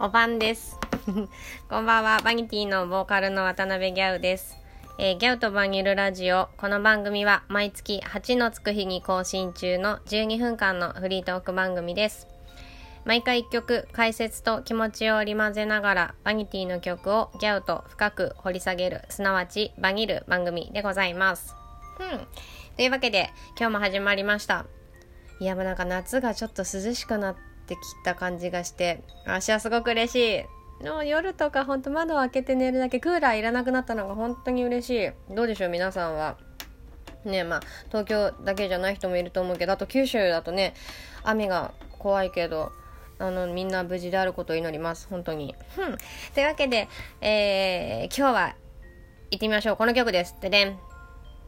おばんです。こんばんは、バニティのボーカルの渡辺ギャウです。えーギャウとバニルラジオ。この番組は毎月8のつく日に更新中の12分間のフリートーク番組です。毎回1曲、解説と気持ちを織り交ぜながら、バニティの曲をギャウと深く掘り下げる、すなわちバニる番組でございます。うん。というわけで、今日も始まりました。いやもうなんか夏がちょっと涼しくなってってきた感じがして私はすごく嬉しい。もう夜とかほんと窓を開けて寝るだけクーラーいらなくなったのが本当に嬉しい。どうでしょう皆さんは。ねまあ東京だけじゃない人もいると思うけどあと九州だとね雨が怖いけどあのみんな無事であることを祈ります。本当に。ふん。というわけで、えー、今日は行ってみましょう。この曲です。ででん。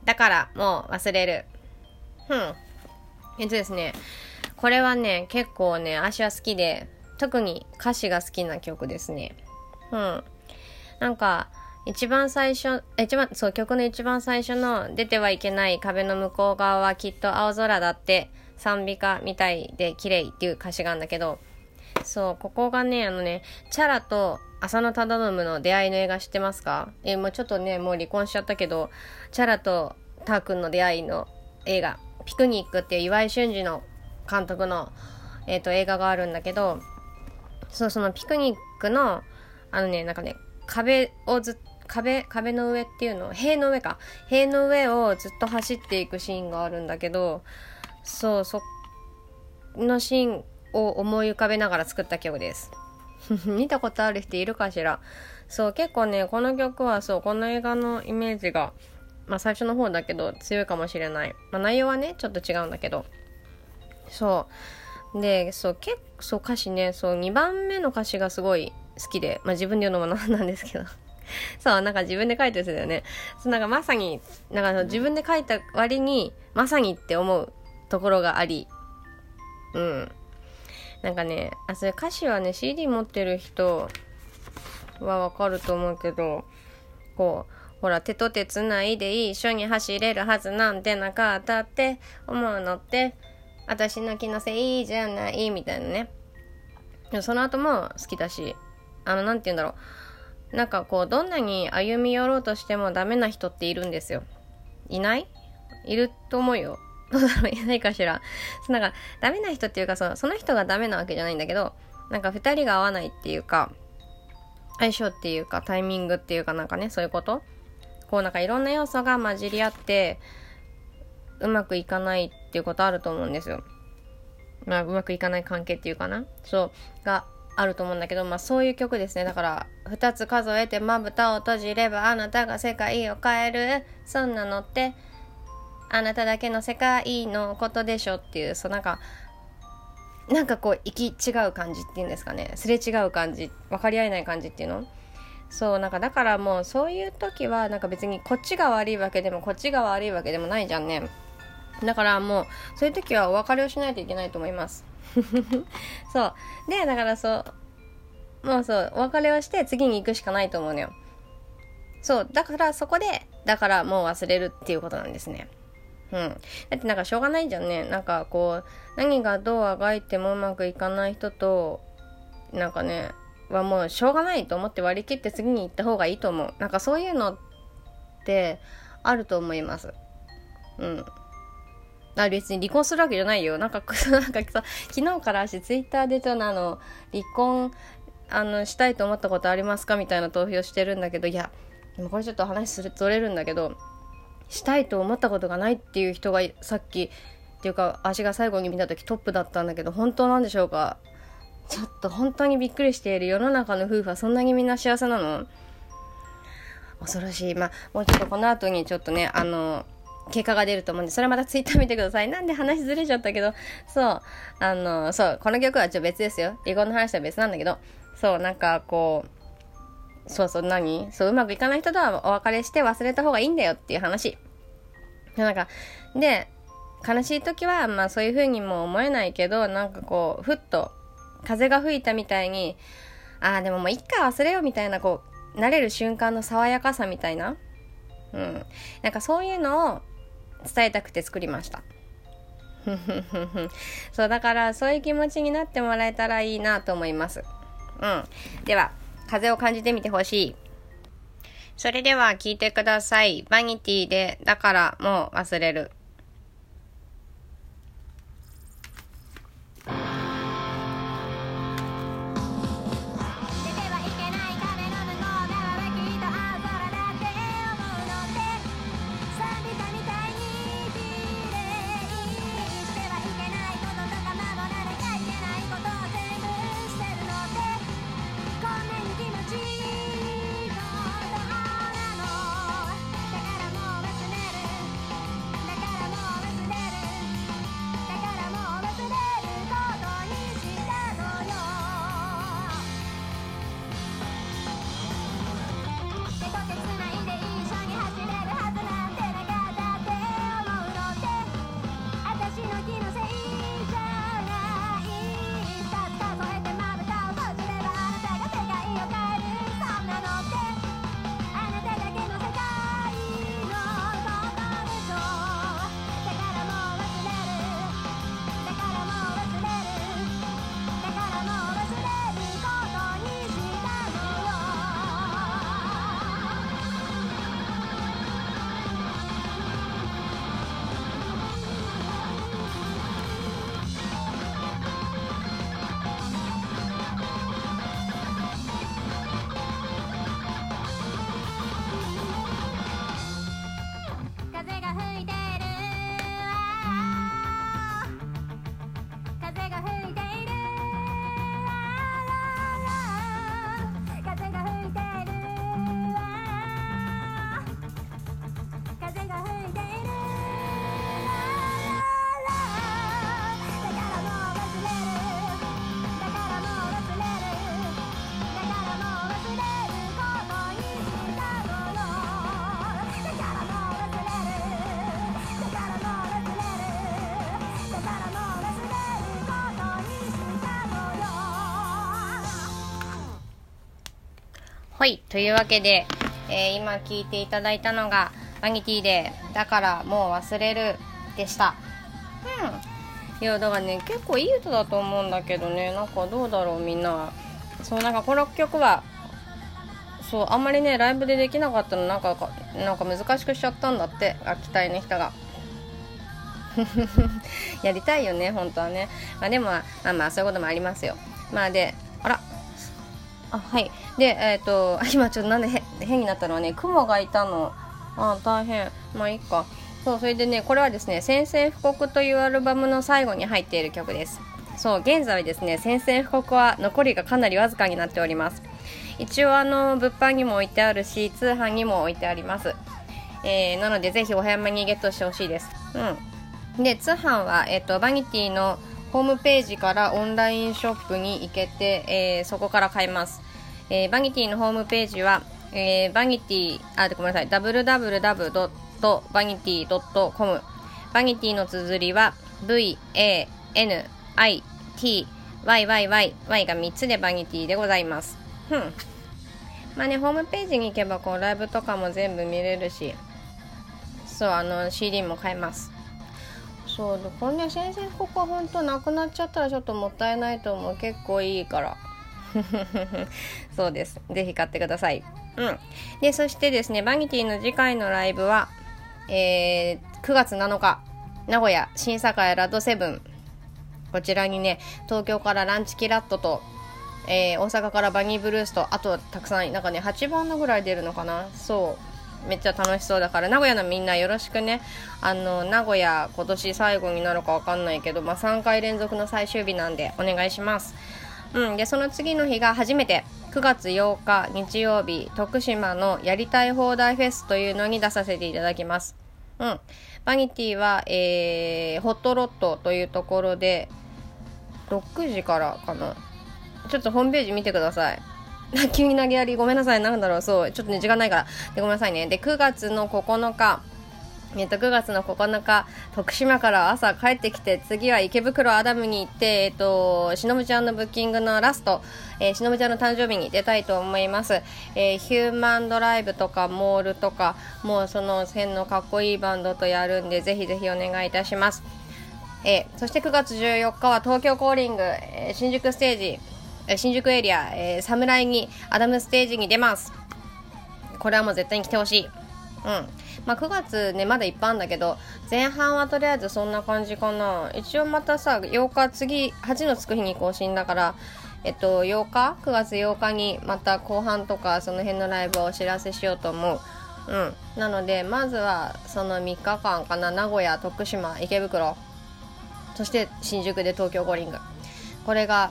だからもう忘れる。ふん。えっとですね、これはね、結構ね、足は好きで、特に歌詞が好きな曲ですね。うん。なんか、一番最初、一番、そう、曲の一番最初の出てはいけない壁の向こう側はきっと青空だって、賛美歌みたいで綺麗っていう歌詞があるんだけど、そう、ここがね、あのね、チャラと浅野忠信の出会いの映画知ってますか？え、もうちょっとね、もう離婚しちゃったけど、チャラとターくんの出会いの映画、ピクニックっていう岩井俊二の監督の、えー、と映画があるんだけど、そう、そのピクニックの、あのね、なんかね、壁をずっと壁、壁の上っていうの塀の上か。塀の上をずっと走っていくシーンがあるんだけど、そう、そのシーンを思い浮かべながら作った曲です。見たことある人いるかしら？そう、結構ね、この曲はそう、この映画のイメージが、まあ最初の方だけど強いかもしれない。まあ内容はね、ちょっと違うんだけど。そう。で、そう、結構、歌詞ね、そう、2番目の歌詞がすごい好きで、まあ自分で言うのもなんなんですけど。そう、なんか自分で書いてるんですよね。そう、なんかまさに、なんか自分で書いた割に、まさにって思うところがあり、うん。なんかね、あ、それ歌詞はね、CD 持ってる人はわかると思うけど、こう、ほら、手と手つないで一緒に走れるはずなんてなかったって思うのって、私の気のせいじゃないみたいなね。その後も好きだし、あの、なんて言うんだろう。なんかこう、どんなに歩み寄ろうとしてもダメな人っているんですよ。いない？いると思うよ。どうだろう？いないかしら。なんか、ダメな人っていうかその、その人がダメなわけじゃないんだけど、なんか二人が合わないっていうか、相性っていうか、タイミングっていうかなんかね、そういうことこうなんかいろんな要素が混じり合って、うまくいかないっていうことあると思うんですよ。まあ、うまくいかない関係っていうかなそう、があると思うんだけど、まあそういう曲ですね。だから、二つ数えてまぶたを閉じればあなたが世界を変える。そんなのって、あなただけの世界のことでしょっていう、そうなんか、なんかこう、行き違う感じっていうんですかね。すれ違う感じ、分かり合えない感じっていうのそう、なんかだからもうそういう時は、なんか別にこっちが悪いわけでもこっちが悪いわけでもないじゃんね。だからもう、そういう時はお別れをしないといけないと思います。そう。で、だからそう、もうそう、お別れをして次に行くしかないと思うのよ。そう、だからそこで、だからもう忘れるっていうことなんですね。うん。だってなんかしょうがないじゃんね。なんかこう、何がどうあがいてもうまくいかない人と、なんかね、はもうしょうがないと思って割り切って次に行った方がいいと思う。なんかそういうのってあると思います。うん。あ別に離婚するわけじゃないよ。なんか、なんかさ、昨日から私ツイッターでちょっとあの、離婚、あの、したいと思ったことありますかみたいな投票してるんだけど、いや、でもこれちょっと話する、ずれるんだけど、したいと思ったことがないっていう人がさっき、っていうか、足が最後に見た時トップだったんだけど、本当なんでしょうか？ちょっと本当にびっくりしている世の中の夫婦はそんなにみんな幸せなの？恐ろしい。まあ、もうちょっとこの後にちょっとね、あの、結果が出ると思うんで、それまたツイッター見てください。なんで話ずれちゃったけど、そう、あの、そう、この曲はちょっと別ですよ。離婚の話は別なんだけど、そう、なんかこう、そうそう、何？そう、うまくいかない人とはお別れして忘れた方がいいんだよっていう話。なんか、で、悲しい時は、まあそういう風にも思えないけど、なんかこう、ふっと、風が吹いたみたいに、ああ、でももういっか忘れようみたいな、こう、慣れる瞬間の爽やかさみたいな。うん。なんかそういうのを伝えたくて作りました。そう、だからそういう気持ちになってもらえたらいいなと思います。うんでは風を感じてみてほしいそれでは聞いてくださいバニティでだからもう忘れるはい。というわけで、えー、今聞いていただいたのが、バニティで、だからもう忘れるでした。うん。いや、だからね、結構いい歌だと思うんだけどね、なんかどうだろう、みんな。そう、なんかこの曲は、そう、あんまりね、ライブでできなかったの、なんか、なんか難しくしちゃったんだって、楽器隊の人が。やりたいよね、本当はね。まあでも、まあまあ、そういうこともありますよ。まあで、あら、あはい。でえっ、ー、と今ちょっとなんで変になったのはね雲がいたの。あ大変。まあいいか。そうそれでねこれはですね「宣戦布告」というアルバムの最後に入っている曲です。そう現在ですね宣戦布告は残りがかなりわずかになっております。一応あの物販にも置いてあるし通販にも置いてあります。えー、なのでぜひお早めにゲットしてほしいです。うん。で通販は、えっ、ー、とバニティのホームページからオンラインショップに行けて、えー、そこから買えます。えー、バニティのホームページは、えー、バニティ、あ、ごめんなさい、www.vanity.com バニティの綴りは v, a, n, i, t, y, y, y, y が3つでバニティでございます。ふん。まあね、ホームページに行けば、こう、ライブとかも全部見れるし、そう、あの、CD も買えます。そうこれね先生ここは本当なくなっちゃったらちょっともったいないと思う。結構いいから。そうです。ぜひ買ってください。うん。でそしてですねバニティの次回のライブはえー、9月7日名古屋新栄ラドセブン。こちらにね東京からランチキラットとえー、大阪からバニーブルースとあとたくさんなんかね8番のぐらい出るのかな。そう。めっちゃ楽しそうだから名古屋のみんなよろしくね。あの名古屋今年最後になるかわかんないけど、まあ、3回連続の最終日なんでお願いします。うんでその次の日が初めて9月8日日曜日徳島のやりたい放題フェスというのに出させていただきます。うん。バニティは、えー、ホットロットというところで6時からかな。ちょっとホームページ見てください。急に投げやりごめんなさいなんだろうそうちょっとね時間ないからでごめんなさいねで9月の9日えっと、9月の9日、徳島から朝帰ってきて、次は池袋アダムに行って、えっと、しのぶちゃんのブッキングのラスト、えー、しのぶちゃんの誕生日に出たいと思います。えー、ヒューマンドライブとか、モールとか、もうその辺のかっこいいバンドとやるんで、ぜひぜひお願いいたします。えー、そして9月14日は東京コーリング、え新宿ステージ、新宿エリア、えー、侍にアダムステージに出ます。これはもう絶対に来てほしい。うん。まあ、9月ねまだいっぱいあるんだけど前半はとりあえずそんな感じかな。一応またさ8日次8のつく日に更新だからえっと8日9月8日にまた後半とかその辺のライブをお知らせしようと思う。うん。なのでまずはその3日間かな名古屋徳島池袋。そして新宿で東京五輪グこれが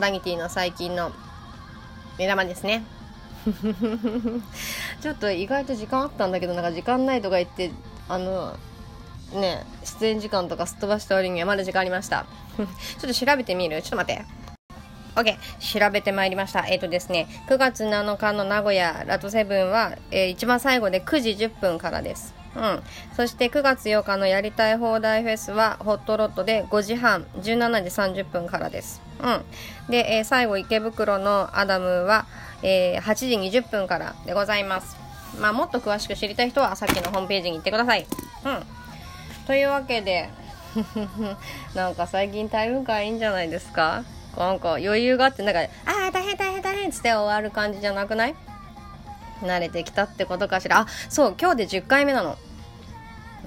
バニティの最近の目玉ですね。ちょっと意外と時間あったんだけどなんか時間ないとか言ってあのね出演時間とかすっ飛ばした割にはまだ時間ありました。ちょっと調べてみる？ちょっと待って。OK 調べてまいりました。えっ、ー、とですね9月7日の名古屋ラトセブンは、えー、一番最後で9時10分からです。うん、そして9月8日のやりたい放題フェスはホットロットで5時半17時30分からです、うん、で、えー、最後池袋のアダムは、えー、8時20分からでございます。まあもっと詳しく知りたい人はさっきのホームページに行ってください。うん。というわけで なんか最近タイム感いいんじゃないですか？なんか余裕があってなんかああ大変大変大変っつって終わる感じじゃなくない？慣れてきたってことかしら？あそう今日で10回目なの。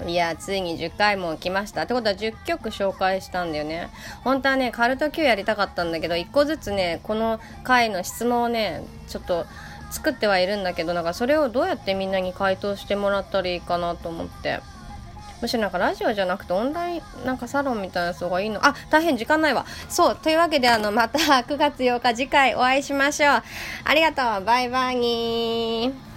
いやついに10回も来ました。ってことは10曲紹介したんだよね。本当はねカルト Q やりたかったんだけど1個ずつねこの回の質問をねちょっと作ってはいるんだけどなんかそれをどうやってみんなに回答してもらったらいいかなと思って。むしろなんかラジオじゃなくてオンラインなんかサロンみたいなやつがいいの？あ大変時間ないわ。そうというわけであのまた 9月8日次回お会いしましょう。ありがとう。バイバイ。に